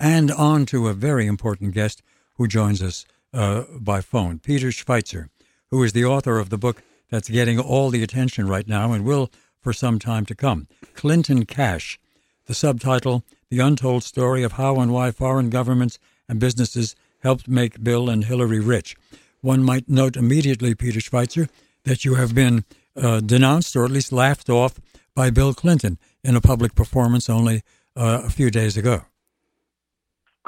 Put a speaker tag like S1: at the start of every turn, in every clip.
S1: and on to a very important guest who joins us uh, by phone, Peter Schweizer, who is the author of the book that's getting all the attention right now and will for some time to come Clinton Cash. The subtitle The Untold Story of How and Why Foreign Governments and Businesses Helped Make Bill and Hillary Rich. One might note immediately, Peter Schweizer, that you have been uh, denounced or at least laughed off by Bill Clinton in a public performance only uh, a few days ago.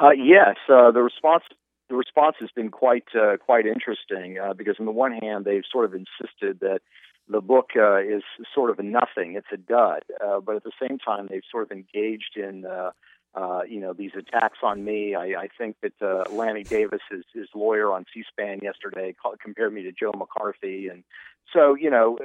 S2: Uh, yes, uh, the response the response has been quite uh, quite interesting uh, because on the one hand they've sort of insisted that the book uh, is sort of nothing, it's a dud, uh, but at the same time they've sort of engaged in you know these attacks on me. I, I think that Lanny Davis, his, his lawyer on C-SPAN yesterday, called, compared me to Joe McCarthy, and so you know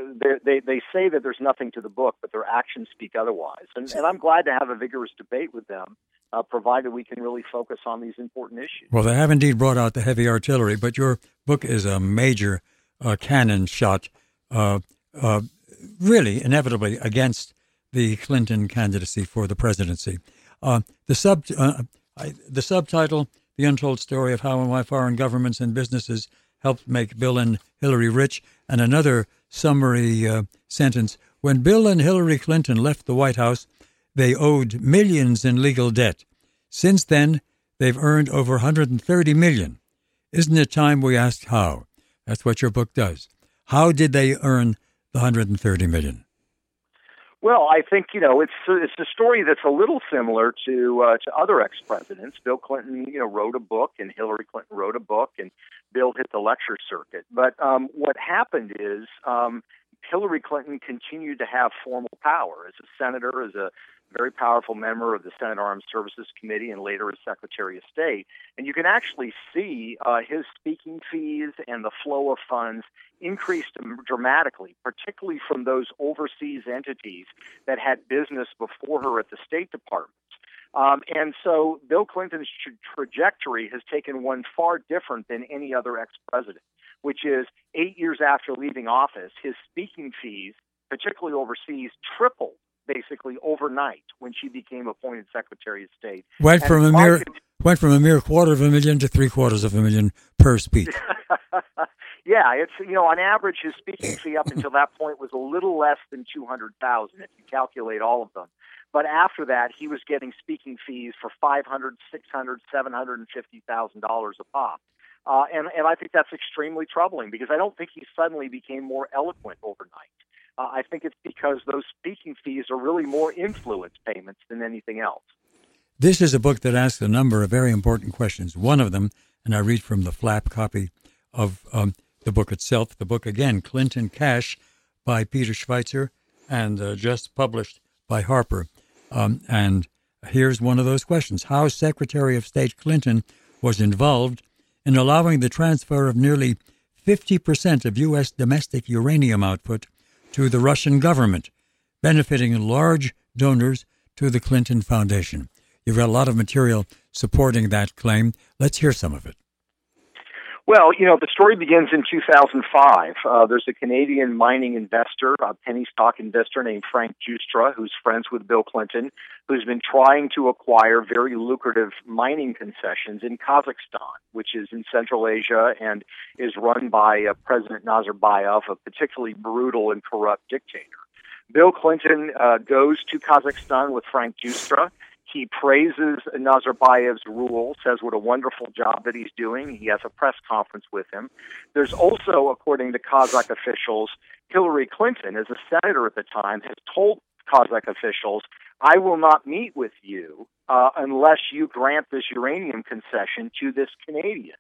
S2: they they say that there's nothing to the book, but their actions speak otherwise. And, and I'm glad to have a vigorous debate with them, uh, provided we can really focus on these important issues.
S1: Well, they have indeed brought out the heavy artillery, but your book is a major uh, cannon shot, uh, uh really inevitably against the Clinton candidacy for the presidency. Uh, the sub uh, I, the subtitle: "The Untold Story of How and Why Foreign Governments and Businesses Helped Make Bill and Hillary Rich," and another summary sentence: "When Bill and Hillary Clinton left the White House, they owed millions in legal debt. Since then, they've earned over 130 million. Isn't it time we asked how? That's what your book does. How did they earn the 130 million?
S2: Well, I think you know it's it's a story that's a little similar to uh, to other ex presidents. Bill Clinton, you know, wrote a book, and Hillary Clinton wrote a book, and Bill hit the lecture circuit. But um, what happened is um, Hillary Clinton continued to have formal power as a senator, as a very powerful member of the Senate Armed Services Committee and later as Secretary of State. And you can actually see uh, his speaking fees and the flow of funds increased dramatically, particularly from those overseas entities that had business before her at the State Department. Um, and so Bill Clinton's tra- trajectory has taken one far different than any other ex president, which is eight years after leaving office, his speaking fees, particularly overseas, tripled basically overnight when she became appointed Secretary of State.
S1: Went and from a mere went from a mere quarter of a million to three quarters of a million per speech.
S2: yeah, it's you know on average his speaking fee up until that point was a little less than two hundred thousand if you calculate all of them. But after that, he was getting speaking fees for five hundred, six hundred, seven hundred and fifty thousand dollars a pop. Uh, and, and I think that's extremely troubling because I don't think he suddenly became more eloquent overnight. Uh, I think it's because those speaking fees are really more influence payments than anything else.
S1: This is a book that asks a number of very important questions. One of them, and I read from the flap copy of um, the book itself, the book again, Clinton Cash by Peter Schweizer and uh, just published by Harper. Um, and here's one of those questions How Secretary of State Clinton was involved in allowing the transfer of nearly 50% of U.S. domestic uranium output to the Russian government, benefiting large donors to the Clinton Foundation. You've got a lot of material supporting that claim. Let's hear some of it.
S2: Well, you know, the story begins in 2005. Uh, there's a Canadian mining investor, a penny stock investor named Frank Giustra, who's friends with Bill Clinton, who's been trying to acquire very lucrative mining concessions in Kazakhstan, which is in Central Asia and is run by uh, President Nazarbayev, a particularly brutal and corrupt dictator. Bill Clinton uh, goes to Kazakhstan with Frank Giustra he praises Nazarbayev's rule, says what a wonderful job that he's doing. He has a press conference with him. There's also, according to Kazakh officials, Hillary Clinton, as a senator at the time, has told Kazakh officials, I will not meet with you uh, unless you grant this uranium concession to this Canadian.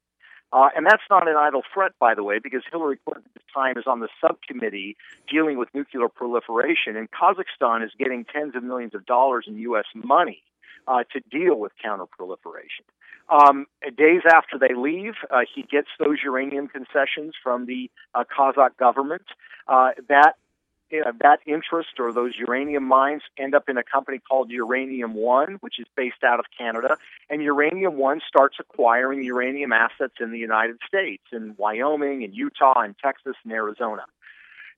S2: Uh, and that's not an idle threat, by the way, because Hillary Clinton at the time is on the subcommittee dealing with nuclear proliferation, and Kazakhstan is getting tens of millions of dollars in U.S. money uh, to deal with counterproliferation. Um, days after they leave, uh, he gets those uranium concessions from the uh, Kazakh government. Uh, that that interest or those uranium mines end up in a company called Uranium One, which is based out of Canada. And Uranium One starts acquiring uranium assets in the United States, in Wyoming, and Utah, and Texas, and Arizona.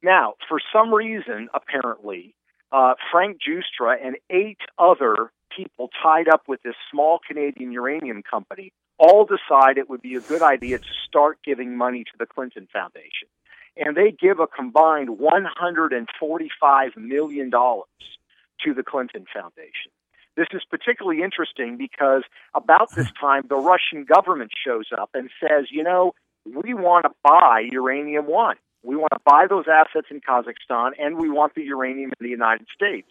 S2: Now, for some reason, apparently, uh, Frank Giustra and eight other people tied up with this small Canadian uranium company all decide it would be a good idea to start giving money to the Clinton Foundation. And they give a combined $145 million to the Clinton Foundation. This is particularly interesting because about this time, the Russian government shows up and says, you know, we want to buy Uranium One. We want to buy those assets in Kazakhstan and we want the uranium in the United States.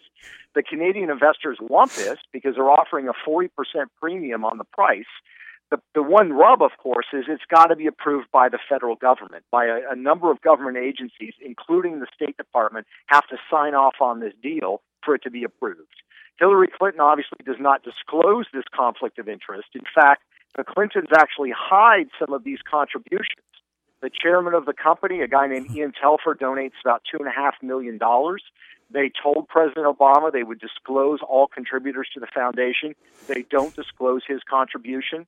S2: The Canadian investors want this because they're offering a 40% premium on the price. The, the one rub, of course, is it's got to be approved by the federal government, by a, a number of government agencies, including the State Department, have to sign off on this deal for it to be approved. Hillary Clinton obviously does not disclose this conflict of interest. In fact, the Clintons actually hide some of these contributions. The chairman of the company, a guy named Ian Telfer, donates about two and a half million dollars. They told President Obama they would disclose all contributors to the foundation. They don't disclose his contribution.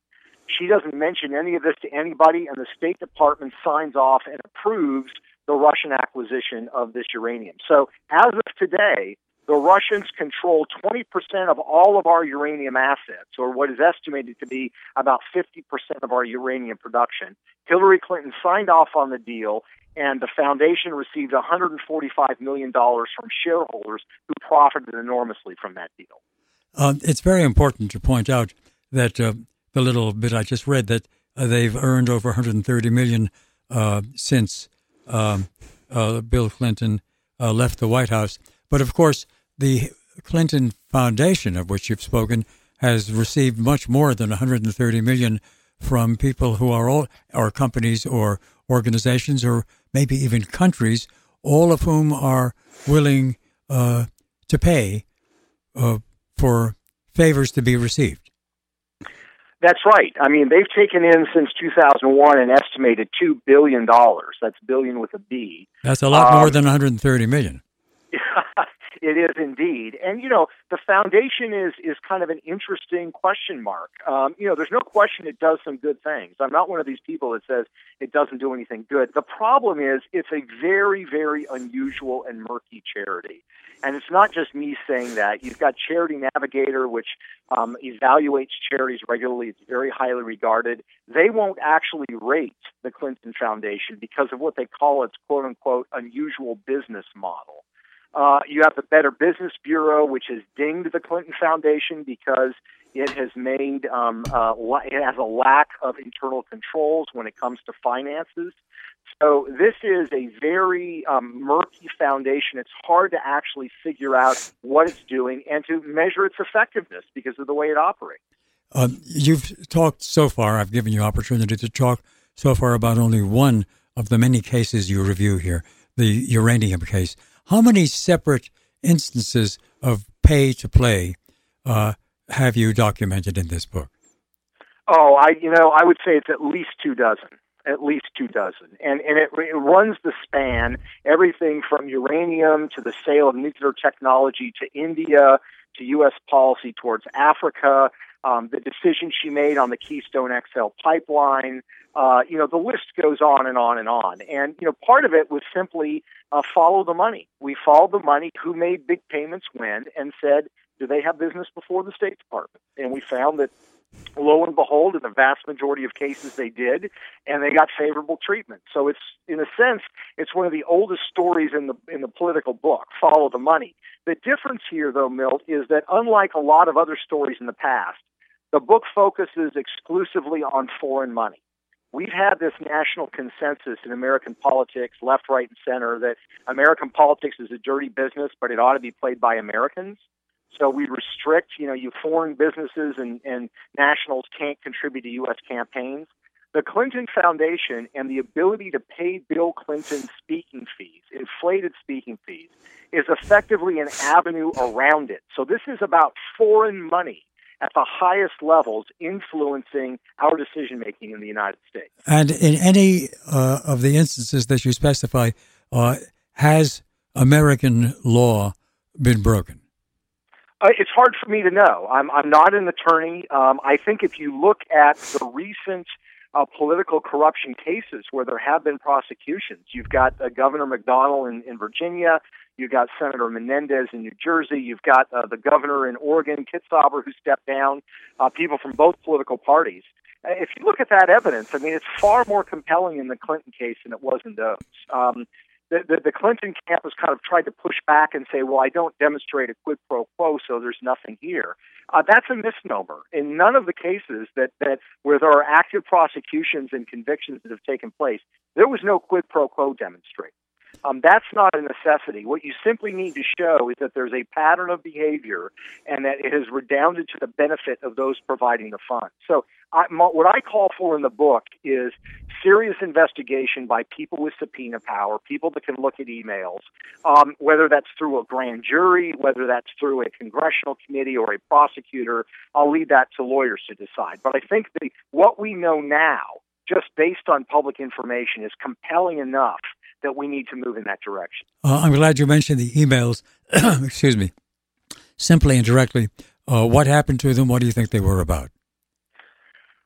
S2: She doesn't mention any of this to anybody, and the State Department signs off and approves the Russian acquisition of this uranium. So, as of today, the Russians control 20% of all of our uranium assets, or what is estimated to be about 50% of our uranium production. Hillary Clinton signed off on the deal, and the foundation received $145 million from shareholders who profited enormously from that deal.
S1: Uh, it's very important to point out that uh, the little bit I just read that uh, they've earned over 130 million uh, since um, uh, Bill Clinton uh, left the White House. But of course, the Clinton Foundation, of which you've spoken, has received much more than 130 million from people who are all, or companies or organizations or maybe even countries, all of whom are willing uh, to pay uh, for favors to be received.
S2: That's right. I mean, they've taken in since 2001 an estimated $2 billion. That's billion with a B.
S1: That's a lot um, more than 130 million.
S2: it is indeed, and you know the foundation is is kind of an interesting question mark. Um, you know, there's no question it does some good things. I'm not one of these people that says it doesn't do anything good. The problem is it's a very very unusual and murky charity, and it's not just me saying that. You've got Charity Navigator, which um, evaluates charities regularly. It's very highly regarded. They won't actually rate the Clinton Foundation because of what they call its quote unquote unusual business model. Uh, you have the Better Business Bureau, which has dinged the Clinton Foundation because it has made um, uh, it has a lack of internal controls when it comes to finances. So this is a very um, murky foundation. It's hard to actually figure out what it's doing and to measure its effectiveness because of the way it operates.
S1: Um, you've talked so far. I've given you opportunity to talk so far about only one of the many cases you review here, the uranium case. How many separate instances of pay to play uh, have you documented in this book?
S2: Oh, I you know I would say it's at least two dozen, at least two dozen, and and it, it runs the span everything from uranium to the sale of nuclear technology to India to U.S. policy towards Africa, um, the decision she made on the Keystone XL pipeline. Uh, you know, the list goes on and on and on. And, you know, part of it was simply uh, follow the money. We followed the money, who made big payments when, and said, do they have business before the State Department? And we found that lo and behold, in the vast majority of cases, they did, and they got favorable treatment. So it's, in a sense, it's one of the oldest stories in the in the political book. Follow the money. The difference here, though, Milt, is that unlike a lot of other stories in the past, the book focuses exclusively on foreign money. We've had this national consensus in American politics, left, right, and center, that American politics is a dirty business, but it ought to be played by Americans. So we restrict, you know, you foreign businesses and, and nationals can't contribute to U.S. campaigns. The Clinton Foundation and the ability to pay Bill Clinton speaking fees, inflated speaking fees, is effectively an avenue around it. So this is about foreign money at the highest levels influencing our decision making in the United States.
S1: And in any uh, of the instances that you specify, uh, has American law been broken?
S2: Uh, it's hard for me to know. I'm, I'm not an attorney. Um, I think if you look at the recent uh, political corruption cases where there have been prosecutions. You've got uh, Governor McDonnell in, in Virginia. You've got Senator Menendez in New Jersey. You've got uh, the governor in Oregon, Kitzhaber, who stepped down. Uh, people from both political parties. Uh, if you look at that evidence, I mean, it's far more compelling in the Clinton case than it was in those. Um, the, the, Clinton camp has kind of tried to push back and say, well, I don't demonstrate a quid pro quo, so there's nothing here. Uh, that's a misnomer. In none of the cases that, that where there are active prosecutions and convictions that have taken place, there was no quid pro quo demonstrated. Um, that's not a necessity. What you simply need to show is that there's a pattern of behavior and that it has redounded to the benefit of those providing the funds. So, I, what I call for in the book is serious investigation by people with subpoena power, people that can look at emails, um, whether that's through a grand jury, whether that's through a congressional committee or a prosecutor. I'll leave that to lawyers to decide. But I think the, what we know now, just based on public information, is compelling enough that we need to move in that direction.
S1: Uh, I'm glad you mentioned the emails. Excuse me. Simply and directly, uh, what happened to them? What do you think they were about?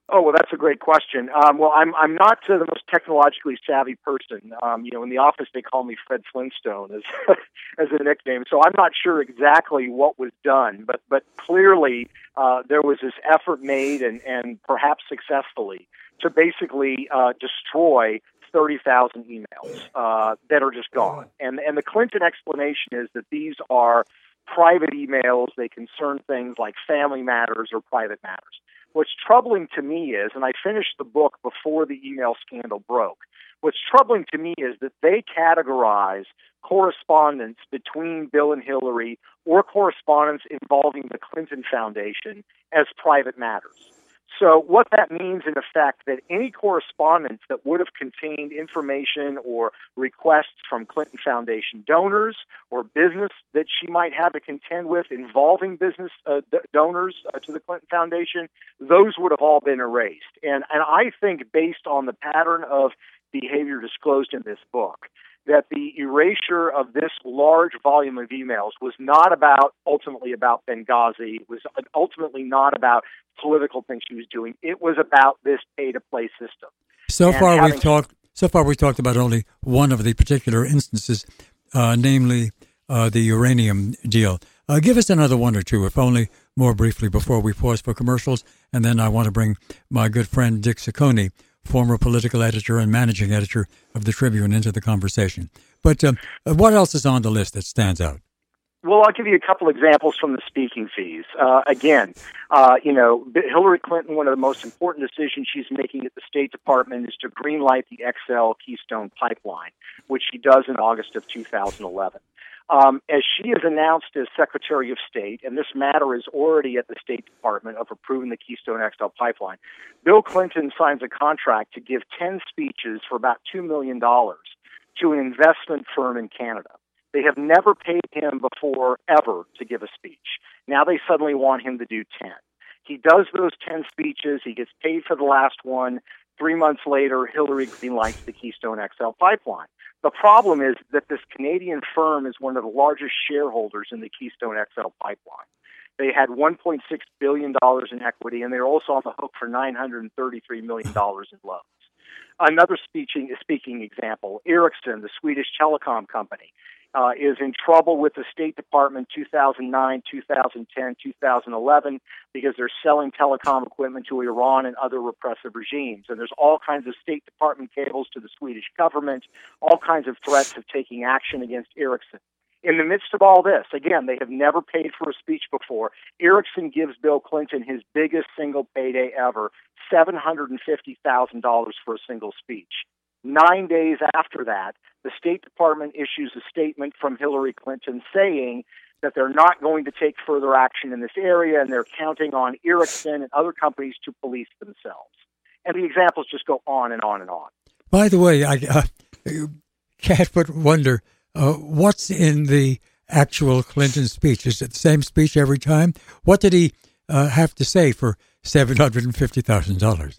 S2: Oh well, that's a great question. Um, well, I'm I'm not uh, the most technologically savvy person. Um, you know, in the office they call me Fred Flintstone as as a nickname. So I'm not sure exactly what was done, but but clearly uh, there was this effort made, and and perhaps successfully, to basically uh, destroy 30,000 emails uh, that are just gone. And, and the Clinton explanation is that these are private emails. They concern things like family matters or private matters. What's troubling to me is, and I finished the book before the email scandal broke, what's troubling to me is that they categorize correspondence between Bill and Hillary or correspondence involving the Clinton Foundation as private matters. So, what that means in effect that any correspondence that would have contained information or requests from Clinton Foundation donors or business that she might have to contend with involving business uh, donors uh, to the Clinton Foundation, those would have all been erased. And and I think based on the pattern of behavior disclosed in this book, that the erasure of this large volume of emails was not about ultimately about Benghazi, it was ultimately not about political things she was doing. It was about this pay to play system.
S1: So and far we've talked so far we've talked about only one of the particular instances, uh, namely uh, the uranium deal. Uh, give us another one or two, if only more briefly, before we pause for commercials. And then I want to bring my good friend Dick Ciccone former political editor and managing editor of the Tribune, into the conversation. But um, what else is on the list that stands out?
S2: Well, I'll give you a couple examples from the speaking fees. Uh, again, uh, you know, Hillary Clinton, one of the most important decisions she's making at the State Department is to greenlight the XL Keystone pipeline, which she does in August of 2011. Um, as she is announced as Secretary of State, and this matter is already at the State Department of approving the Keystone XL pipeline, Bill Clinton signs a contract to give 10 speeches for about $2 million to an investment firm in Canada. They have never paid him before, ever, to give a speech. Now they suddenly want him to do 10. He does those 10 speeches, he gets paid for the last one. Three months later, Hillary greenlights the Keystone XL pipeline. The problem is that this Canadian firm is one of the largest shareholders in the Keystone XL pipeline. They had $1.6 billion in equity, and they're also on the hook for $933 million in loans. Another speaking, speaking example Ericsson, the Swedish telecom company, uh, is in trouble with the State Department 2009, 2010, 2011 because they're selling telecom equipment to Iran and other repressive regimes. And there's all kinds of State Department cables to the Swedish government, all kinds of threats of taking action against Ericsson. In the midst of all this, again, they have never paid for a speech before. Ericsson gives Bill Clinton his biggest single payday ever, $750,000 for a single speech. Nine days after that, the State Department issues a statement from Hillary Clinton saying that they're not going to take further action in this area and they're counting on Ericsson and other companies to police themselves. And the examples just go on and on and on.
S1: By the way, I uh, can't but wonder uh, what's in the actual Clinton speech? Is it the same speech every time? What did he uh, have to say for $750,000?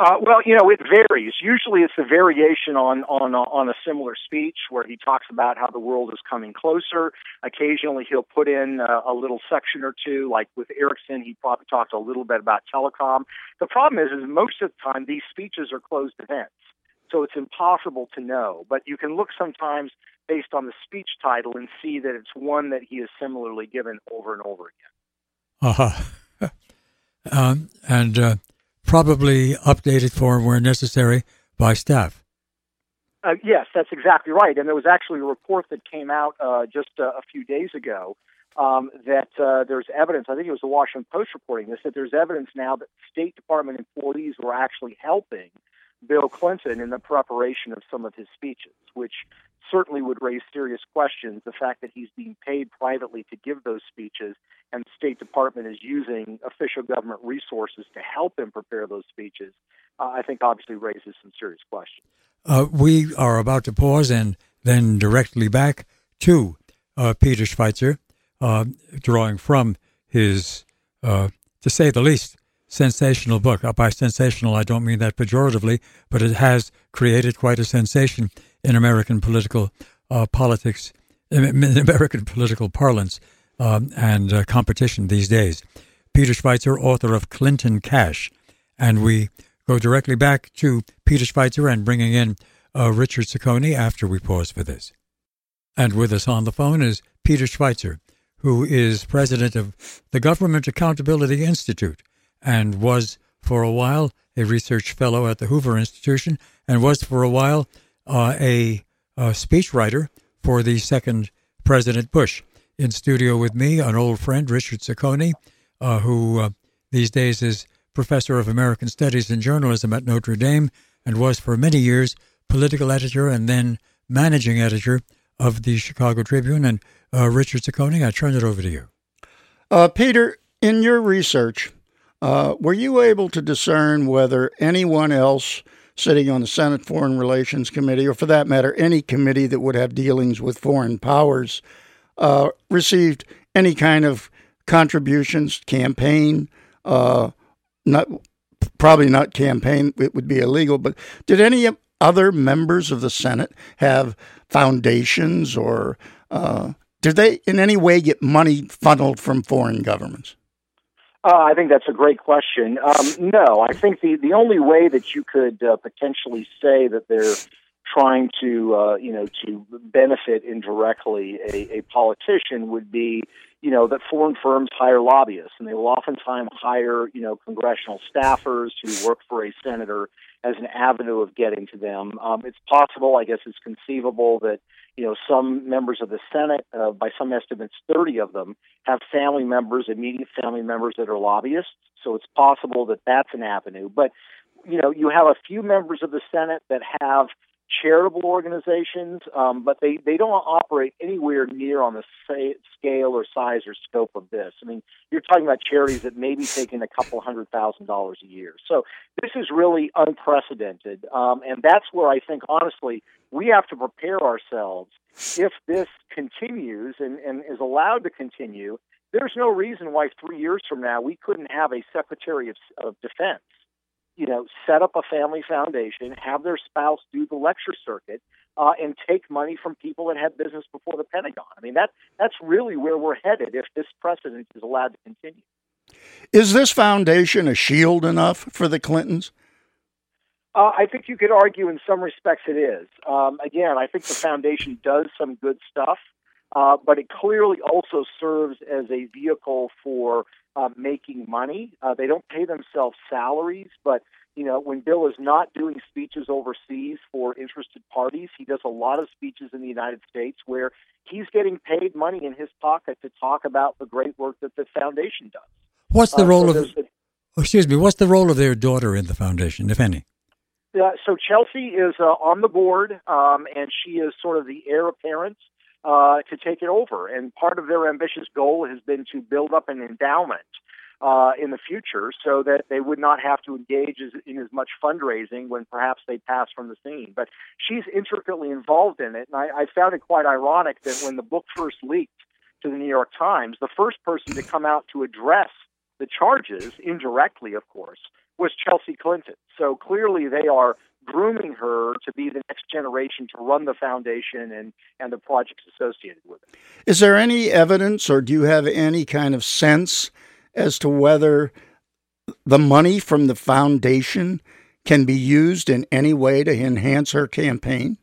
S2: Uh, well, you know, it varies. Usually, it's a variation on on on a similar speech where he talks about how the world is coming closer. Occasionally, he'll put in a, a little section or two, like with Ericsson, he probably talked a little bit about telecom. The problem is, is most of the time these speeches are closed events, so it's impossible to know. But you can look sometimes based on the speech title and see that it's one that he has similarly given over and over again.
S1: Uh-huh. um, and uh, probably updated for where necessary by staff.
S2: Uh, yes, that's exactly right. And there was actually a report that came out uh, just uh, a few days ago um, that uh, there's evidence. I think it was the Washington Post reporting this that there's evidence now that State Department employees were actually helping Bill Clinton in the preparation of some of his speeches, which certainly would raise serious questions. The fact that he's being paid privately to give those speeches and State Department is using official government resources to help him prepare those speeches, uh, I think obviously raises some serious questions.
S1: Uh, we are about to pause and then directly back to uh, Peter Schweizer, uh, drawing from his, uh, to say the least, sensational book. Uh, by sensational, I don't mean that pejoratively, but it has created quite a sensation in American political politics, in American political parlance um, and uh, competition these days. Peter Schweizer, author of Clinton Cash. And we go directly back to Peter Schweizer and bringing in uh, Richard Ciccone after we pause for this. And with us on the phone is Peter Schweizer, who is president of the Government Accountability Institute and was for a while a research fellow at the Hoover Institution and was for a while uh, a, a speechwriter for the second President Bush. In studio with me, an old friend, Richard Ciccone, uh, who uh, these days is professor of American Studies and Journalism at Notre Dame and was for many years political editor and then managing editor of the Chicago Tribune. And uh, Richard Ciccone, I turn it over to you.
S3: Uh, Peter, in your research, uh, were you able to discern whether anyone else sitting on the Senate Foreign Relations Committee, or for that matter, any committee that would have dealings with foreign powers, uh, received any kind of contributions, campaign, uh, not probably not campaign, it would be illegal, but did any other members of the Senate have foundations or uh, did they in any way get money funneled from foreign governments?
S2: Uh, I think that's a great question. Um, no, I think the, the only way that you could uh, potentially say that they're trying to, uh, you know, to benefit indirectly a, a politician would be, you know, that foreign firms hire lobbyists, and they will oftentimes hire, you know, congressional staffers who work for a senator as an avenue of getting to them. Um, it's possible, I guess, it's conceivable that you know, some members of the Senate, uh, by some estimates, 30 of them, have family members, immediate family members that are lobbyists. So it's possible that that's an avenue. But, you know, you have a few members of the Senate that have charitable organizations, um, but they, they don't operate anywhere near on the sa- scale or size or scope of this. I mean, you're talking about charities that may be taking a couple hundred thousand dollars a year. So this is really unprecedented. Um, and that's where I think, honestly, we have to prepare ourselves if this continues and, and is allowed to continue. There's no reason why three years from now we couldn't have a Secretary of, of Defense you know, set up a family foundation, have their spouse do the lecture circuit, uh, and take money from people that had business before the Pentagon. I mean, that that's really where we're headed if this precedent is allowed to continue.
S3: Is this foundation a shield enough for the Clintons?
S2: Uh, I think you could argue in some respects it is. Um, again, I think the foundation does some good stuff, uh, but it clearly also serves as a vehicle for uh, making money. Uh, they don't pay themselves salaries, but you know when Bill is not doing speeches overseas for interested parties, he does a lot of speeches in the United States where he's getting paid money in his pocket to talk about the great work that the foundation does.
S1: What's the uh, role so of? A, oh, excuse me. What's the role of their daughter in the foundation, if any?
S2: Uh, so Chelsea is uh, on the board, um, and she is sort of the heir apparent uh, to take it over. And part of their ambitious goal has been to build up an endowment uh, in the future so that they would not have to engage in as much fundraising when perhaps they pass from the scene. But she's intricately involved in it, and I, I found it quite ironic that when the book first leaked to the New York Times, the first person to come out to address the charges, indirectly, of course, was Chelsea Clinton. So clearly they are grooming her to be the next generation to run the foundation and, and the projects associated with it.
S3: Is there any evidence or do you have any kind of sense as to whether the money from the foundation can be used in any way to enhance her campaign?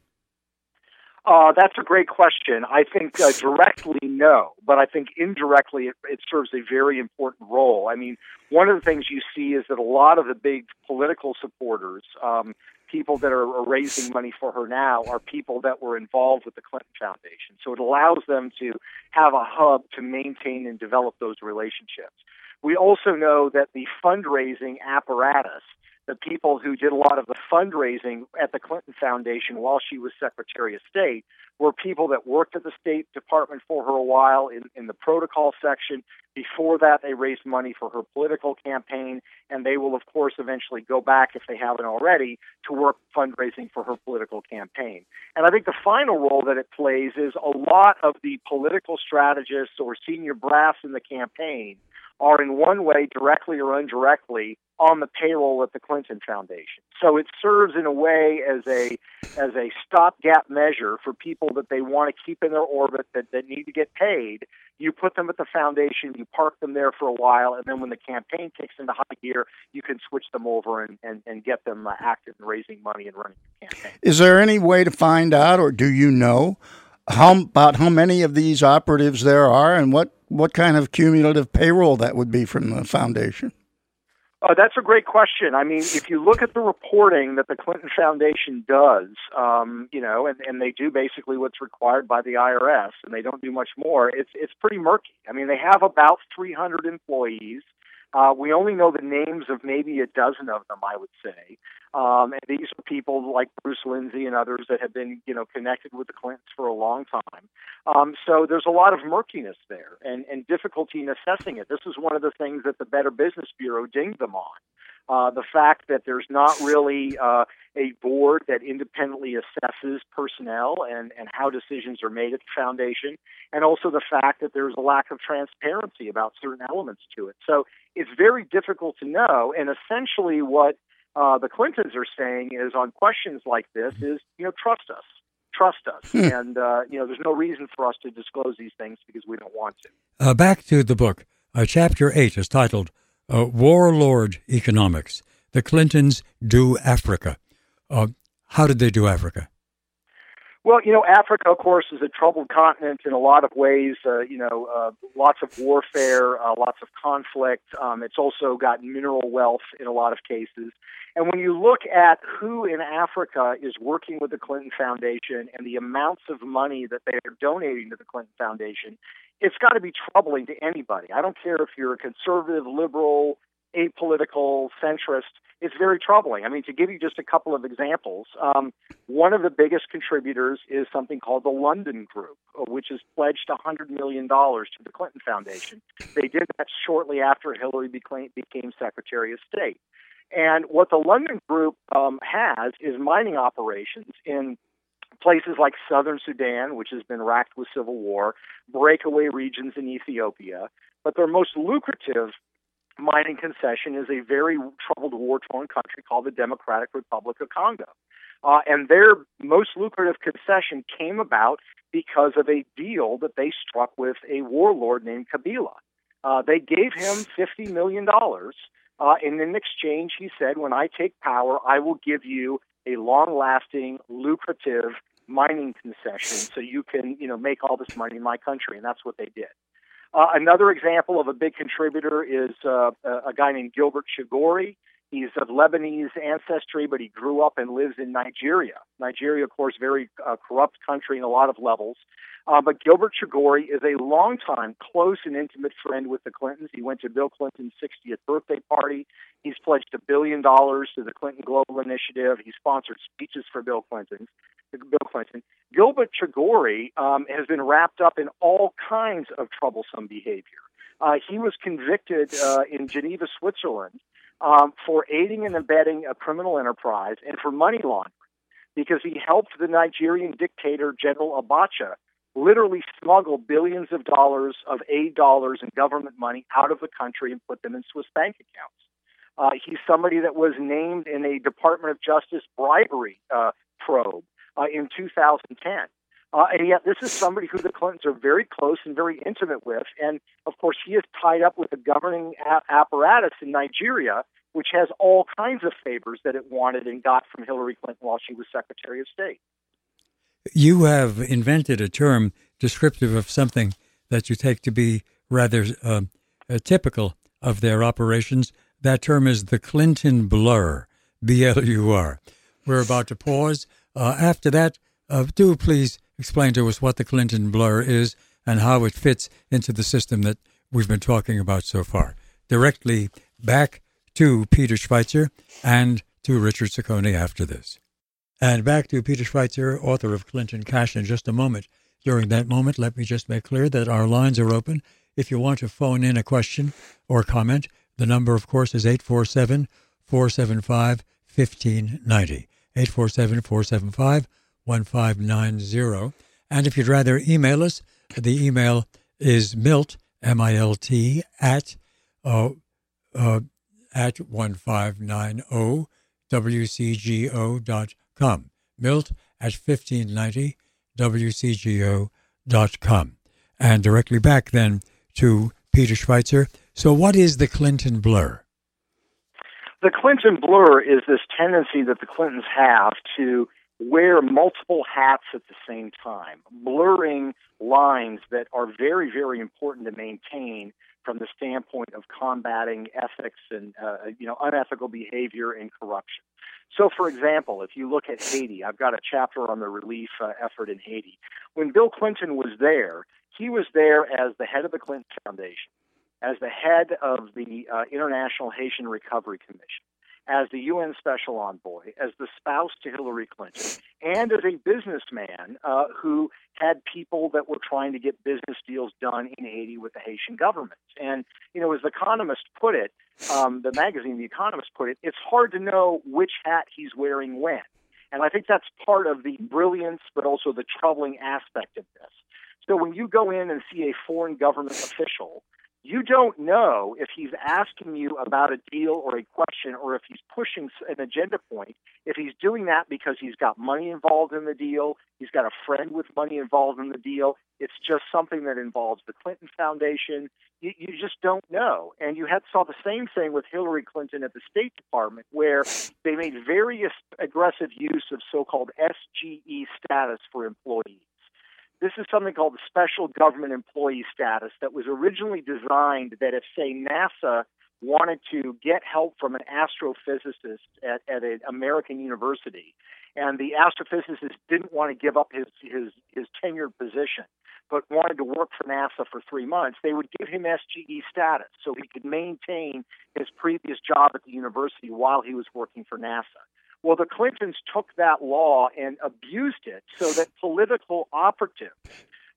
S2: Uh, that's a great question. I think uh, directly, no, but I think indirectly it, it serves a very important role. I mean, one of the things you see is that a lot of the big political supporters, um, people that are raising money for her now, are people that were involved with the Clinton Foundation. So it allows them to have a hub to maintain and develop those relationships. We also know that the fundraising apparatus the people who did a lot of the fundraising at the Clinton Foundation while she was Secretary of State were people that worked at the State Department for her a while in, in the protocol section. Before that, they raised money for her political campaign, and they will, of course, eventually go back, if they haven't already, to work fundraising for her political campaign. And I think the final role that it plays is a lot of the political strategists or senior brass in the campaign are in one way, directly or indirectly, on the payroll at the Clinton Foundation. So it serves in a way as a as a stopgap measure for people that they want to keep in their orbit that, that need to get paid. You put them at the foundation, you park them there for a while, and then when the campaign kicks into high gear, you can switch them over and, and, and get them uh, active in raising money and running the campaign.
S3: Is there any way to find out, or do you know, how about how many of these operatives there are, and what what kind of cumulative payroll that would be from the foundation?
S2: Uh, that's a great question. I mean, if you look at the reporting that the Clinton Foundation does, um, you know, and, and they do basically what's required by the IRS, and they don't do much more. It's it's pretty murky. I mean, they have about 300 employees. Uh, we only know the names of maybe a dozen of them, I would say. Um, and these are people like Bruce Lindsey and others that have been, you know, connected with the Clintons for a long time. Um, so there's a lot of murkiness there and, and difficulty in assessing it. This is one of the things that the Better Business Bureau dinged them on. Uh, the fact that there's not really uh, a board that independently assesses personnel and, and how decisions are made at the foundation, and also the fact that there's a lack of transparency about certain elements to it. So it's very difficult to know. And essentially, what uh, the Clintons are saying is on questions like this is, you know, trust us, trust us, hmm. and uh, you know, there's no reason for us to disclose these things because we don't want to.
S1: Uh, back to the book. Uh, chapter eight is titled uh, "Warlord Economics." The Clintons do Africa. Uh, how did they do Africa?
S2: Well, you know, Africa, of course, is a troubled continent in a lot of ways. Uh, you know, uh, lots of warfare, uh, lots of conflict. Um, it's also got mineral wealth in a lot of cases. And when you look at who in Africa is working with the Clinton Foundation and the amounts of money that they are donating to the Clinton Foundation, it's got to be troubling to anybody. I don't care if you're a conservative, liberal, apolitical, centrist. is very troubling. I mean, to give you just a couple of examples, um, one of the biggest contributors is something called the Lundin Group, uh, which has pledged $100 million to the Clinton Foundation. They did that shortly after Hillary became, became Secretary of State. And what the Lundin Group um, has is mining operations in places like southern Sudan, which has been racked with civil war, breakaway regions in Ethiopia. But their most lucrative mining concession is a very troubled war torn country called the Democratic Republic of Congo. Uh, and their most lucrative concession came about because of a deal that they struck with a warlord named Kabila. Uh, they gave him $50 million uh, and in exchange, he said, when I take power, I will give you a long lasting, lucrative mining concession so you can, you know, make all this money in my country. And that's what they did. Uh, another example of a big contributor is uh, a guy named Gilbert Chagoury. He's of Lebanese ancestry, but he grew up and lives in Nigeria. Nigeria, of course, very uh, corrupt country in a lot of levels. Uh, but Gilbert Chagoury is a longtime close and intimate friend with the Clintons. He went to Bill Clinton's 60th birthday party. He's pledged a billion dollars to the Clinton Global Initiative. He sponsored speeches for Bill Clinton. Bill Clinton. Gilbert Chagoury um, has been wrapped up in all kinds of troublesome behavior. Uh, he was convicted uh, in Geneva, Switzerland, um, for aiding and abetting a criminal enterprise and for money laundering because he helped the Nigerian dictator General Abacha literally smuggle billions of dollars of aid dollars and government money out of the country and put them in Swiss bank accounts. Uh, he's somebody that was named in a Department of Justice bribery uh, probe uh, in 2010. Uh, and yet, this is somebody who the Clintons are very close and very intimate with. And of course, he is tied up with the governing a- apparatus in Nigeria, which has all kinds of favors that it wanted and got from Hillary Clinton while she was Secretary of State.
S1: you have invented a term descriptive of something that you take to be rather uh, uh, typical of their operations. That term is the Clinton blur, B L U R. We're about to pause. Uh, after that, uh, do please explain to us what the Clinton blur is and how it fits into the system that we've been talking about so far. Directly back to Peter Schweizer and to Richard Ciccone after this. And back to Peter Schweizer, author of Clinton Cash, in just a moment. During that moment, let me just make clear that our lines are open. If you want to phone in a question or comment, the number, of course, is 847 475 1590. 847 475 1590. And if you'd rather email us, the email is milt, M I L T, at, uh, uh, at 1590 wcgo.com. Milt at 1590 wcgo.com. And directly back then to Peter Schweizer. So, what is the Clinton blur?
S2: The Clinton blur is this tendency that the Clintons have to wear multiple hats at the same time, blurring lines that are very, very important to maintain from the standpoint of combating ethics and uh, you know unethical behavior and corruption. So, for example, if you look at Haiti, I've got a chapter on the relief uh, effort in Haiti. When Bill Clinton was there, he was there as the head of the Clinton Foundation, as the head of the uh, International Haitian Recovery Commission, as the UN Special Envoy, as the spouse to Hillary Clinton, and as a businessman uh, who had people that were trying to get business deals done in Haiti with the Haitian government. And, you know, as The Economist put it, um, the magazine The Economist put it, it's hard to know which hat he's wearing when. And I think that's part of the brilliance, but also the troubling aspect of this. So when you go in and see a foreign government official you don't know if he's asking you about a deal or a question or if he's pushing an agenda point. If he's doing that because he's got money involved in the deal, he's got a friend with money involved in the deal, it's just something that involves the Clinton Foundation. You, you just don't know. And you had saw the same thing with Hillary Clinton at the State Department, where they made very aggressive use of so-called SGE status for employees. This is something called the Special Government Employee Status that was originally designed that if, say, NASA wanted to get help from an astrophysicist at, at an American university, and the astrophysicist didn't want to give up his, his, his tenured position, but wanted to work for NASA for three months, they would give him SGE status so he could maintain his previous job at the university while he was working for NASA. Well, the Clintons took that law and abused it so that political operatives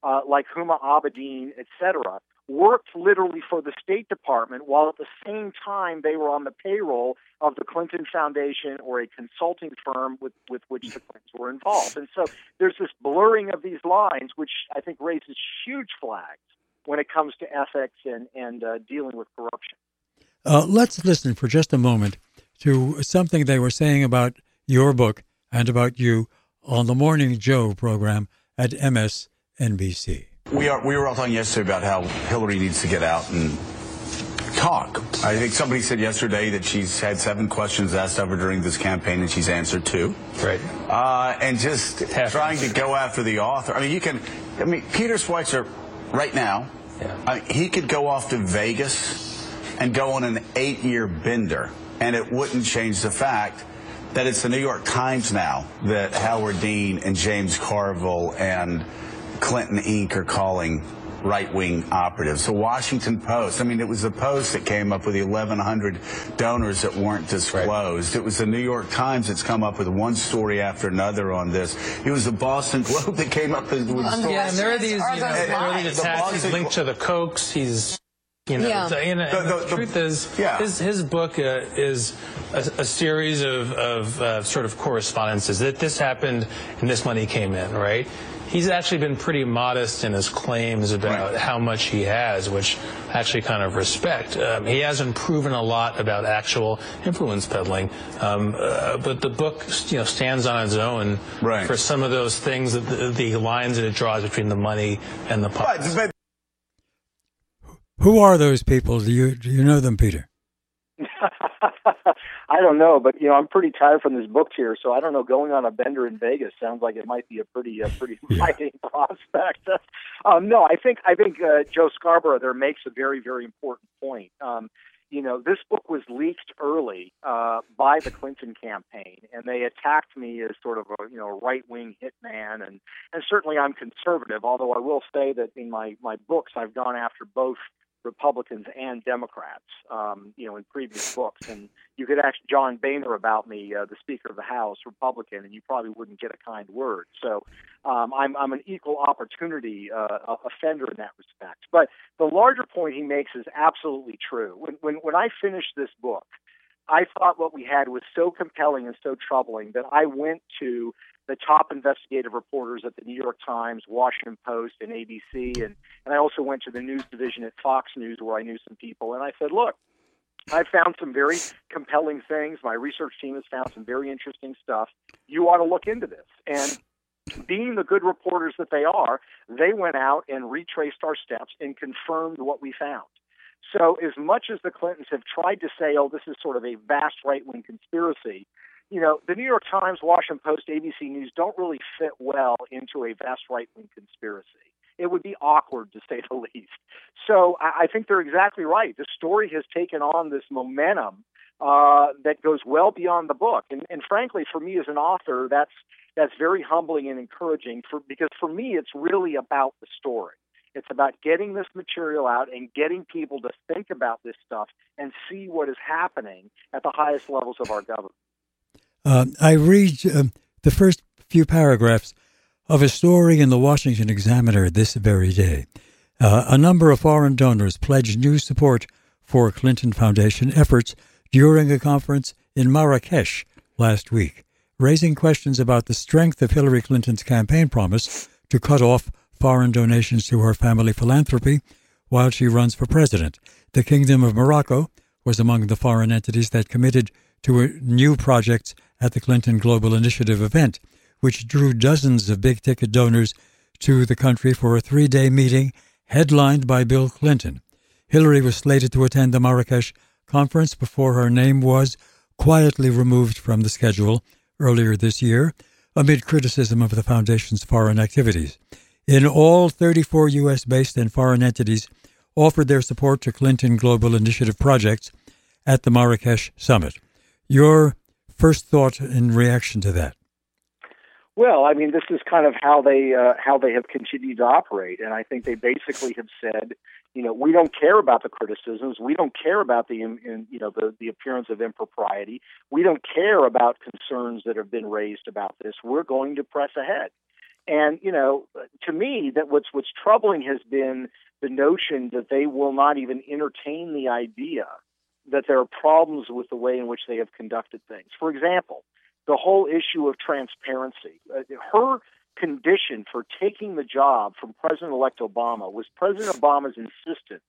S2: uh, like Huma Abedin, et cetera, worked literally for the State Department while at the same time they were on the payroll of the Clinton Foundation or a consulting firm with, with which the Clintons were involved. And so there's this blurring of these lines, which I think raises huge flags when it comes to ethics and, and uh, dealing with corruption.
S1: Uh, let's listen for just a moment to something they were saying about your book and about you on the Morning Joe program at MSNBC.
S4: We are we were all talking yesterday about how Hillary needs to get out and talk. I think somebody said yesterday that she's had seven questions asked of her during this campaign and she's answered two.
S5: Right.
S4: Uh, and just Half trying answer. to go after the author. I mean, you can. I mean, Peter Schweizer, right now, yeah. I mean, he could go off to Vegas and go on an eight-year bender and it wouldn't change the fact that it's the New York Times now that Howard Dean and James Carville and Clinton Inc. are calling right wing operatives. The Washington Post, I mean, it was the Post that came up with the 1,100 donors that weren't disclosed. Right. It was the New York Times that's come up with one story after another on this. It was the Boston Globe that came up with, with
S5: stories. Yeah, and there are these, you know, early attacks. He's linked to the Kochs. He's you know, yeah. the, the, the, truth is, yeah. his, his book uh, is a, a, series of, of uh, sort of correspondences. That this happened and this money came in, right? He's actually been pretty modest in his claims about right. how much he has, which I actually kind of respect. Um, he hasn't proven a lot about actual influence peddling, um, uh, but the book, you know, stands on its own right. for some of those things, the, the, lines that it draws between the money and the politics. Right.
S1: Who are those people? Do you do you know them, Peter?
S2: I don't know, but you know, I'm pretty tired from this book here, so I don't know. Going on a bender in Vegas sounds like it might be a pretty, uh, pretty yeah. prospect. um, no, I think I think uh, Joe Scarborough there makes a very, very important point. Um, you know, this book was leaked early uh, by the Clinton campaign, and they attacked me as sort of a you know right wing hitman, and and certainly I'm conservative. Although I will say that in my my books I've gone after both Republicans and Democrats, um, you know, in previous books. And you could ask John Boehner about me, uh, the Speaker of the House, Republican, and you probably wouldn't get a kind word. So um, I'm, I'm an equal opportunity uh, offender in that respect. But the larger point he makes is absolutely true. When, when, when I finished this book, I thought what we had was so compelling and so troubling that I went to the top investigative reporters at the New York Times, Washington Post, and ABC, and and I also went to the news division at Fox News where I knew some people, and I said, look. I found some very compelling things. My research team has found some very interesting stuff. You ought to look into this. And being the good reporters that they are, they went out and retraced our steps and confirmed what we found. So, as much as the Clintons have tried to say, oh, this is sort of a vast right wing conspiracy, you know, the New York Times, Washington Post, ABC News don't really fit well into a vast right wing conspiracy. It would be awkward to say the least. So I, I think they're exactly right. The story has taken on this momentum uh, that goes well beyond the book, and, and frankly, for me as an author, that's that's very humbling and encouraging. For because for me, it's really about the story. It's about getting this material out and getting people to think about this stuff and see what is happening at the highest levels of our government.
S1: Uh, I read uh, the first few paragraphs of a story in the Washington Examiner this very day. Uh, a number of foreign donors pledged new support for Clinton Foundation efforts during a conference in Marrakesh last week, raising questions about the strength of Hillary Clinton's campaign promise to cut off foreign donations to her family philanthropy while she runs for president. The Kingdom of Morocco was among the foreign entities that committed to new projects at the Clinton Global Initiative event, which drew dozens of big ticket donors to the country for a three day meeting headlined by Bill Clinton. Hillary was slated to attend the Marrakesh conference before her name was quietly removed from the schedule earlier this year amid criticism of the foundation's foreign activities. In all, 34 U.S. based and foreign entities offered their support to Clinton Global Initiative projects at the Marrakesh summit. Your first thought in reaction to that?
S2: Well, I mean, this is kind of how they uh, how they have continued to operate, and I think they basically have said, you know, we don't care about the criticisms, we don't care about the in, you know the the appearance of impropriety, we don't care about concerns that have been raised about this. We're going to press ahead, and you know, to me, that what's what's troubling has been the notion that they will not even entertain the idea that there are problems with the way in which they have conducted things. For example, the whole issue of transparency. Uh, her condition for taking the job from President elect Obama was President Obama's insistence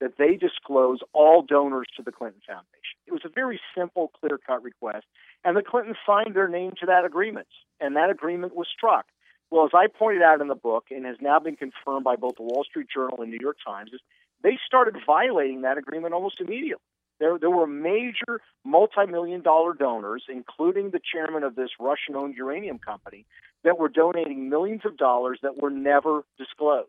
S2: that they disclose all donors to the Clinton Foundation. It was a very simple, clear cut request, and the Clintons signed their name to that agreement, and that agreement was struck. Well, as I pointed out in the book, and has now been confirmed by both the Wall Street Journal and New York Times, is they started violating that agreement almost immediately. There, there were major multi-million dollar donors, including the chairman of this Russian-owned uranium company, that were donating millions of dollars that were never disclosed.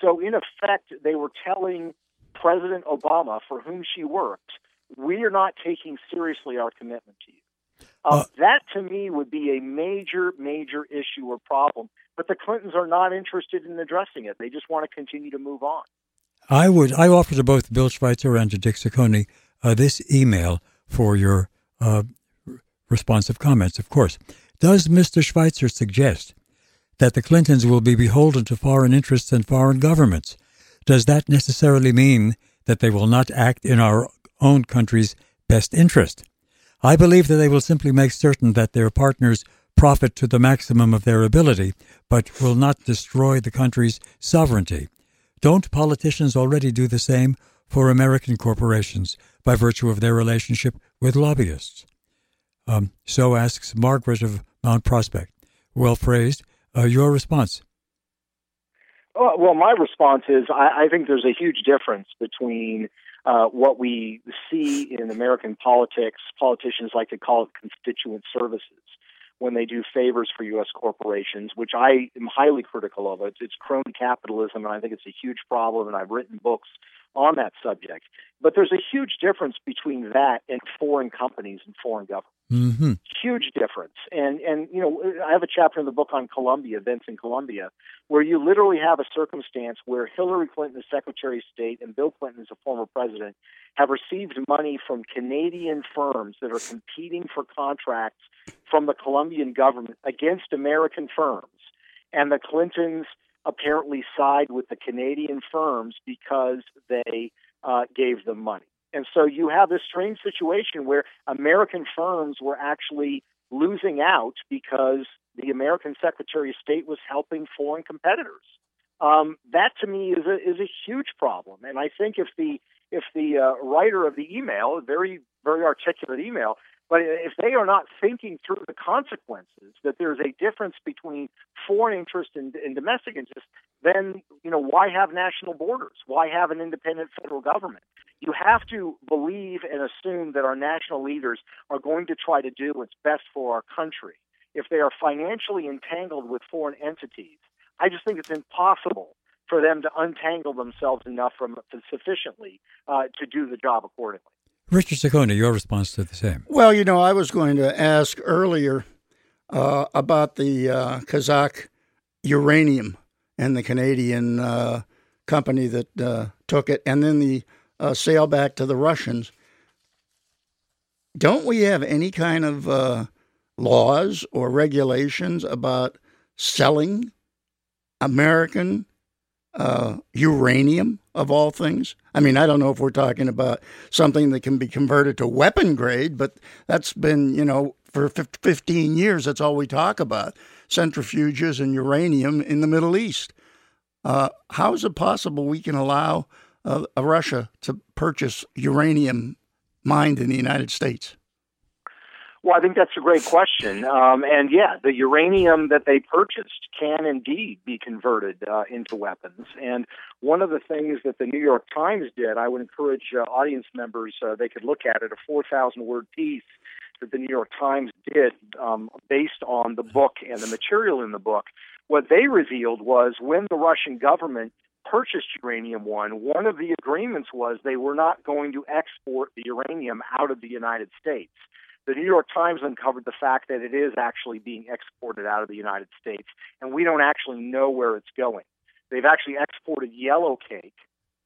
S2: So, in effect, they were telling President Obama, for whom she worked, we are not taking seriously our commitment to you. Uh, uh, that, to me, would be a major, major issue or problem. But the Clintons are not interested in addressing it. They just want to continue to move on.
S1: I would. I offer to both Bill Schweizer and to Dick Ciccone uh, this email for your uh, responsive comments, of course. Does Mr. Schweizer suggest that the Clintons will be beholden to foreign interests and foreign governments? Does that necessarily mean that they will not act in our own country's best interest? I believe that they will simply make certain that their partners profit to the maximum of their ability, but will not destroy the country's sovereignty. Don't politicians already do the same for American corporations by virtue of their relationship with lobbyists. Um, so asks Margaret of Mount Prospect. Well phrased. Uh, your response?
S2: Well, my response is I, I, think there's a huge difference between uh, what we see in American politics, politicians like to call it constituent services when they do favors for U.S. corporations, which I am highly critical of. It's, it's crony capitalism, and I think it's a huge problem, and I've written books on that subject. But there's a huge difference between that and foreign companies and foreign governments.
S1: Mm-hmm.
S2: Huge difference. And and you know, I have a chapter in the book on Colombia, events in Colombia, where you literally have a circumstance where Hillary Clinton, the Secretary of State, and Bill Clinton, as a former president, have received money from Canadian firms that are competing for contracts from the Colombian government against American firms. And the Clintons apparently side with the Canadian firms because they uh, gave them money. And so you have this strange situation where American firms were actually losing out because the American Secretary of State was helping foreign competitors. Um, that to me is a is a huge problem, and I think if the if the uh, writer of the email, very very articulate email, but if they are not thinking through the consequences, that there's a difference between foreign interest and, and domestic interest, then you know why have national borders? Why have an independent federal government? You have to believe and assume that our national leaders are going to try to do what's best for our country. If they are financially entangled with foreign entities, I just think it's impossible for them to untangle themselves enough from sufficiently uh, to do the job accordingly.
S1: Richard Ciccone, your response to the same.
S3: Well, you know, I was going to ask earlier uh, about the uh, Kazakh uranium and the Canadian uh, company that uh, took it, and then the uh, sale back to the Russians. Don't we have any kind of uh, laws or regulations about selling American uranium of all things. I mean, I don't know if we're talking about something that can be converted to weapon grade, but that's been, you know, for 15 years, that's all we talk about centrifuges and uranium in the Middle East. Uh, how is it possible we can allow uh, Russia to purchase uranium mined in the United States?
S2: Well, I think that's a great question. Um, and yeah, the uranium that they purchased can indeed be converted uh, into weapons. And one of the things that the New York Times did, I would encourage uh, audience members, uh, they could look at it, a 4,000 word piece that the New York Times did um, based on the book and the material in the book. What they revealed was when the Russian government purchased Uranium One, one of the agreements was they were not going to export the uranium out of the United States the New York Times uncovered the fact that it is actually being exported out of the United States, and we don't actually know where it's going. They've actually exported yellow cake,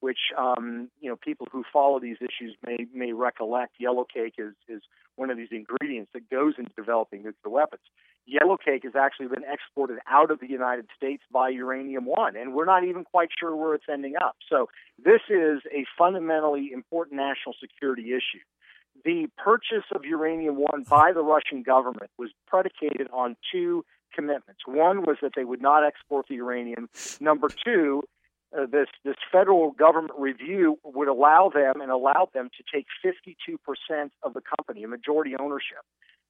S2: which um, you know people who follow these issues may may recollect. Yellow cake is is one of these ingredients that goes into developing nuclear weapons. Yellow cake has actually been exported out of the United States by Uranium One, and we're not even quite sure where it's ending up. So this is a fundamentally important national security issue the purchase of uranium one by the Russian government was predicated on two commitments. One was that they would not export the uranium. Number two, uh, this this federal government review would allow them and allowed them to take 52% of the company, a majority ownership.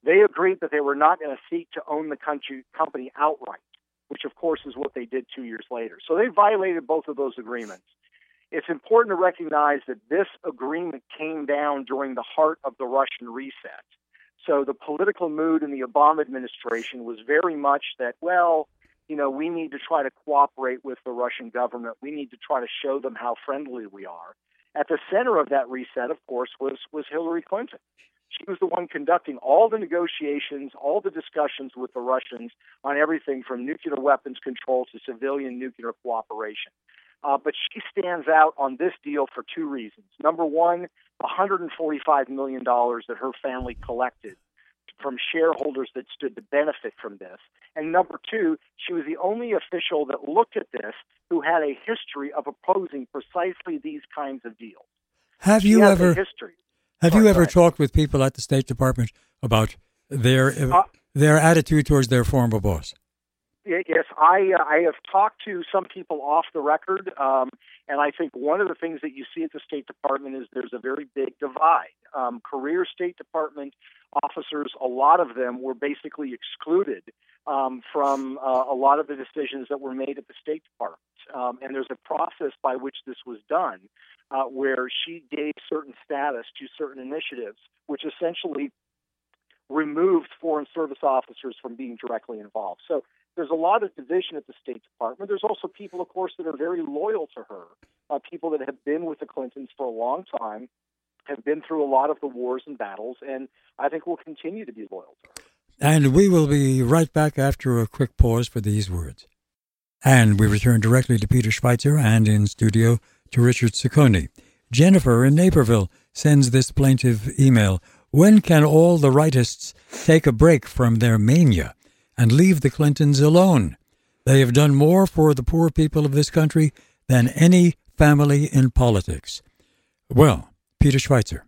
S2: They agreed that they were not going to seek to own the country, company outright, which of course is what they did two years later. So they violated both of those agreements it's important to recognize that this agreement came down during the heart of the Russian reset. So the political mood in the Obama administration was very much that, well, you know, we need to try to cooperate with the Russian government. We need to try to show them how friendly we are. At the center of that reset, of course, was was Hillary Clinton. She was the one conducting all the negotiations, all the discussions with the Russians on everything from nuclear weapons control to civilian nuclear cooperation. Uh, but she stands out on this deal for two reasons. Number one, $145 million that her family collected from shareholders that stood to benefit from this. And number two, she was the only official that looked at this who had a history of opposing precisely these kinds of deals.
S1: Have
S2: she
S1: you ever
S2: history?
S1: Have Sorry, you ever talked with people at the State Department about their uh, their attitude towards their former boss?
S2: Yes, I uh, I have talked to some people off the record, um, and I think one of the things that you see at the State Department is there's a very big divide. Um, career State Department officers, a lot of them were basically excluded um, from uh, a lot of the decisions that were made at the State Department, um, and there's a process by which this was done. uh, where she gave certain status to certain initiatives, which essentially removed foreign service officers from being directly involved. So there's a lot of division at the State Department. There's also people, of course, that are very loyal to her, uh, people that have been with the Clintons for a long time, have been through a lot of the wars and battles, and I think will continue to be loyal to her.
S1: And we will be right back after a quick pause for these words. And we return directly to Peter Schweizer and in studio to Richard Ciccone. Jennifer in Naperville sends this plaintive email. When can all the rightists take a break from their mania and leave the Clintons alone? They have done more for the poor people of this country than any family in politics. Well, Peter Schweizer.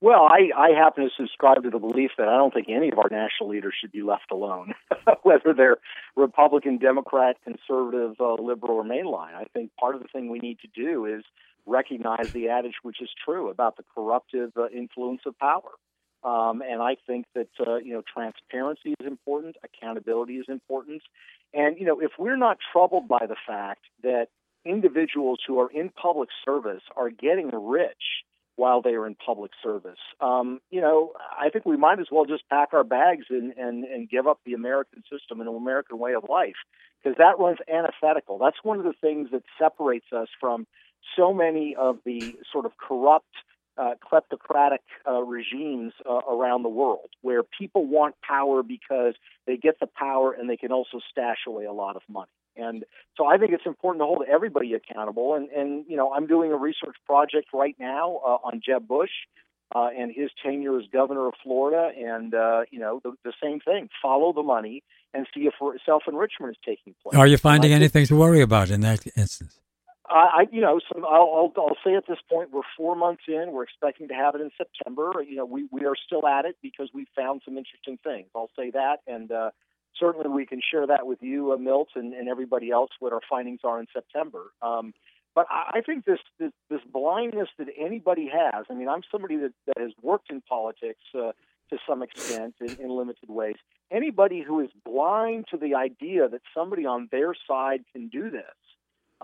S2: Well, I, I happen to subscribe to the belief that I don't think any of our national leaders should be left alone, whether they're Republican, Democrat, conservative, uh, liberal, or mainline. I think part of the thing we need to do is recognize the adage which is true about the corruptive uh, influence of power. Um, and I think that uh, you know transparency is important, accountability is important, and you know if we're not troubled by the fact that individuals who are in public service are getting rich while they are in public service. Um, you know, I think we might as well just pack our bags and, and, and give up the American system and the American way of life because that runs antithetical. That's one of the things that separates us from so many of the sort of corrupt, uh, kleptocratic uh, regimes uh, around the world where people want power because they get the power and they can also stash away a lot of money. And so I think it's important to hold everybody accountable. And, and you know, I'm doing a research project right now uh, on Jeb Bush uh, and his tenure as governor of Florida. And, uh, you know, the, the same thing follow the money and see if self enrichment is taking place.
S1: Are you finding anything to worry about in that instance?
S2: I, you know, some, I'll, I'll, I'll say at this point we're four months in. We're expecting to have it in September. You know, we, we are still at it because we found some interesting things. I'll say that, and uh, certainly we can share that with you, uh, Milt, and, and everybody else what our findings are in September. Um, but I, I think this, this, this blindness that anybody has. I mean, I'm somebody that, that has worked in politics uh, to some extent in, in limited ways. Anybody who is blind to the idea that somebody on their side can do this,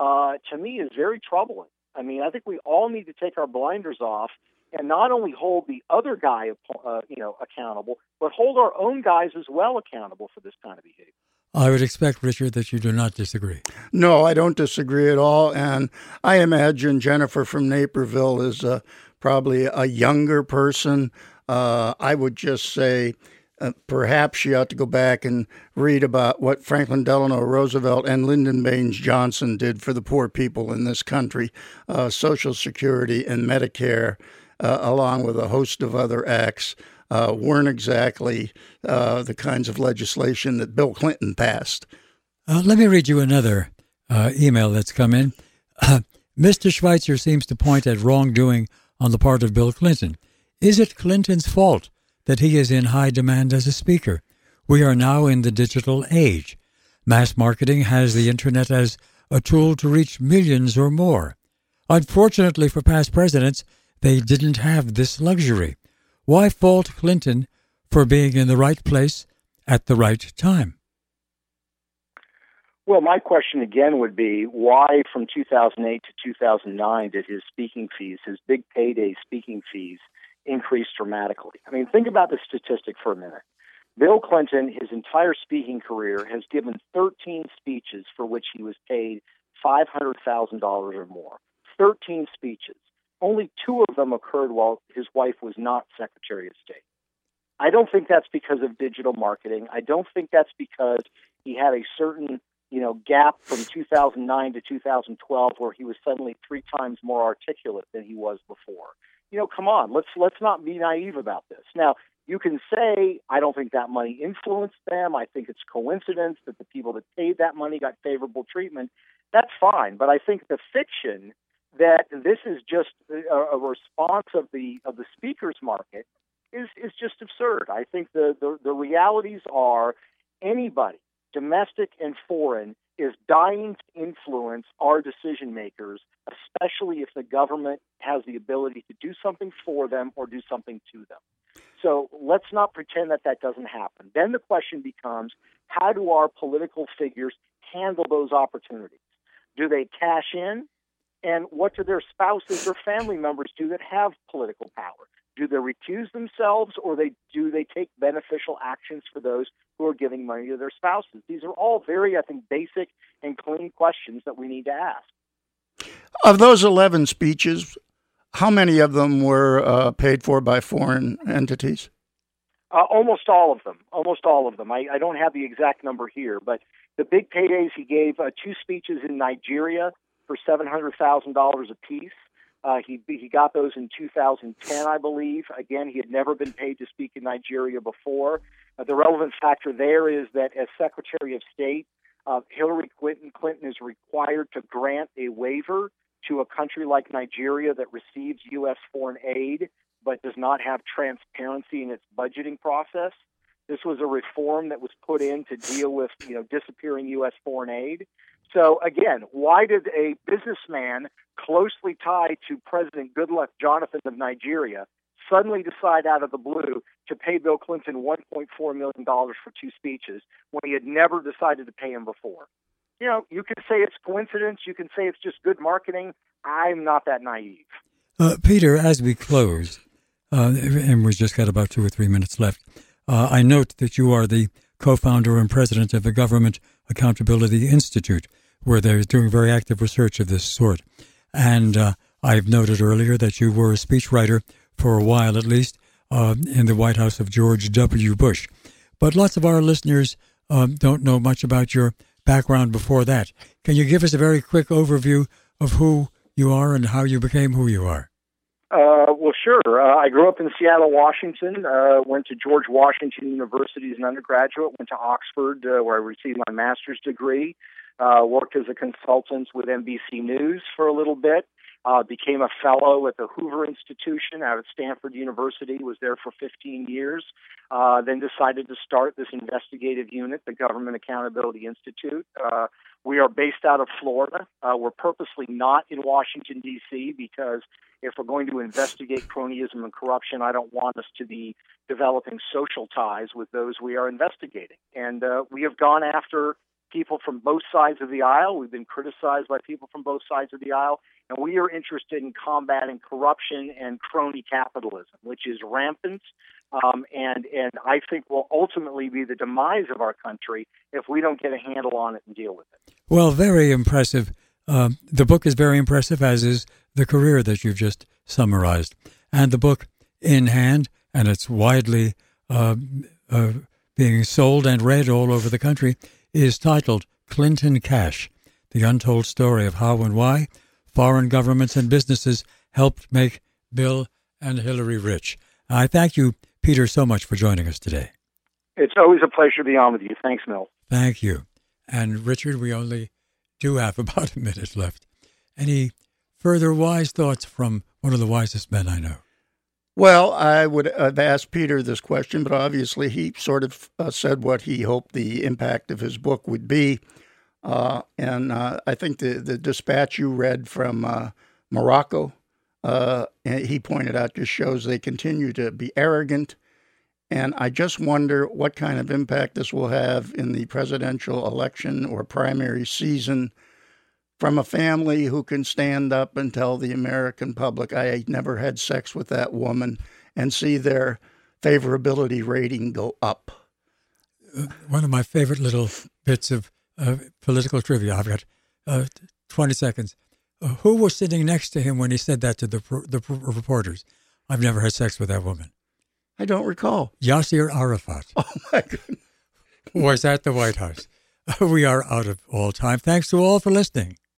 S2: uh, to me, is very troubling. I mean, I think we all need to take our blinders off and not only hold the other guy, uh, you know, accountable, but hold our own guys as well accountable for this kind of behavior.
S1: I would expect, Richard, that you do not disagree.
S3: No, I don't disagree at all. And I imagine Jennifer from Naperville is uh, probably a younger person. Uh, I would just say uh, perhaps she ought to go back and read about what Franklin Delano Roosevelt and Lyndon Baines Johnson did for the poor people in this country uh, Social Security and Medicare uh, along with a host of other acts, uh, weren't exactly uh, the kinds of legislation that Bill Clinton passed.
S1: Let me read you another email that's come in. Mr. Schweizer seems to point at wrongdoing on the part of Bill Clinton. Is it Clinton's fault that he is in high demand as a speaker? We are now in the digital age. Mass marketing has the internet as a tool to reach millions or more. Unfortunately for past presidents, they didn't have this luxury. Why fault Clinton for being in the right place at the right time?
S2: Well, my question again would be why from 2008 to 2009 did his speaking fees, his big payday speaking fees, increase dramatically? I mean, think about the statistic for a minute. Bill Clinton, his entire speaking career, has given 13 speeches for which he was paid $500,000 or more. 13 speeches. Only two of them occurred while his wife was not Secretary of State. I don't think that's because of digital marketing. I don't think that's because he had a certain, you know, gap from 2009 to 2012 where he was suddenly three times more articulate than he was before. You know, come on, let's let's not be naive about this. Now, you can say I don't think that money influenced them. I think it's coincidence that the people that paid that money got favorable treatment. That's fine, but I think the fiction that this is just a, a response of the of the speakers market is is just absurd. I think the, the, the realities are anybody, domestic and foreign, is dying to influence our decision makers, especially if the government has the ability to do something for them or do something to them. So let's not pretend that that doesn't happen. Then the question becomes how do our political figures handle those opportunities? Do they cash in And what do their spouses or family members do that have political power? Do they recuse themselves or they do they take beneficial actions for those who are giving money to their spouses? These are all very, I think, basic and clean questions that we need to ask.
S3: Of those 11 speeches, how many of them were uh, paid for by foreign entities?
S2: Uh, almost all of them. Almost all of them. I, I, don't have the exact number here, but the big paydays he gave uh, two speeches in Nigeria for seven hundred thousand dollars apiece. Uh, he he got those in 2010, I believe. Again, he had never been paid to speak in Nigeria before. Uh, the relevant factor there is that as Secretary of State, uh, Hillary Clinton, Clinton is required to grant a waiver to a country like Nigeria that receives U.S. foreign aid but does not have transparency in its budgeting process. This was a reform that was put in to deal with, you know, disappearing U.S. foreign aid. So again, why did a businessman closely tied to President Goodluck Jonathan of Nigeria suddenly decide out of the blue to pay Bill Clinton $1.4 million for two speeches when he had never decided to pay him before? You know, you can say it's coincidence, you can say it's just good marketing. I'm not that naive.
S1: Uh, Peter, as we close, uh, and we've just got about two or three minutes left, uh, I note that you are the co founder and president of the Government Accountability Institute, where they're doing very active research of this sort. And uh, I've noted earlier that you were a speechwriter for a while at least uh, in the White House of George W. Bush. But lots of our listeners um, don't know much about your background before that. Can you give us a very quick overview of who you are and how you became who you are?
S2: Uh, well, sure. Uh, I grew up in Seattle, Washington. Uh, went to George Washington University as an undergraduate. Went to Oxford, uh, where I received my master's degree. Uh, worked as a consultant with NBC News for a little bit. Uh, became a fellow at the Hoover Institution out at Stanford University. Was there for 15 years. Uh, then decided to start this investigative unit, the Government Accountability Institute. Uh, we are based out of Florida. Uh, we're purposely not in Washington D.C. because if we're going to investigate cronyism and corruption, I don't want us to be developing social ties with those we are investigating. And uh, we have gone after people from both sides of the aisle. We've been criticized by people from both sides of the aisle. And we are interested in combating corruption and crony capitalism, which is rampant um, and, and I think will ultimately be the demise of our country if we don't get a handle on it and deal with it.
S1: Well, very impressive. Um, the book is very impressive, as is the career that you've just summarized. And the book in hand, and it's widely uh, uh, being sold and read all over the country, is titled Clinton Cash The Untold Story of How and Why Foreign Governments and Businesses Helped Make Bill and Hillary Rich. I thank you, Peter, so much for joining us today.
S2: It's always a pleasure to be on with you. Thanks, Mel.
S1: Thank you. And Richard, we only do have about a minute left. Any further wise thoughts from one of the wisest men I know?
S3: Well, I would have asked Peter this question, but obviously he sort of uh, said what he hoped the impact of his book would be. Uh, and uh, I think the, the dispatch you read from uh, Morocco, uh, he pointed out, just shows they continue to be arrogant. And I just wonder what kind of impact this will have in the presidential election or primary season from a family who can stand up and tell the American public, I never had sex with that woman, and see their favorability rating go up.
S1: Uh, one of my favorite little bits of uh, political trivia. I've got uh, 20 seconds. Uh, who was sitting next to him when he said that to the, the reporters? I've never had sex with that woman.
S3: I don't recall.
S1: Yasser Arafat.
S3: Oh, my goodness.
S1: was at the White House. we are out of all time. Thanks to all for listening.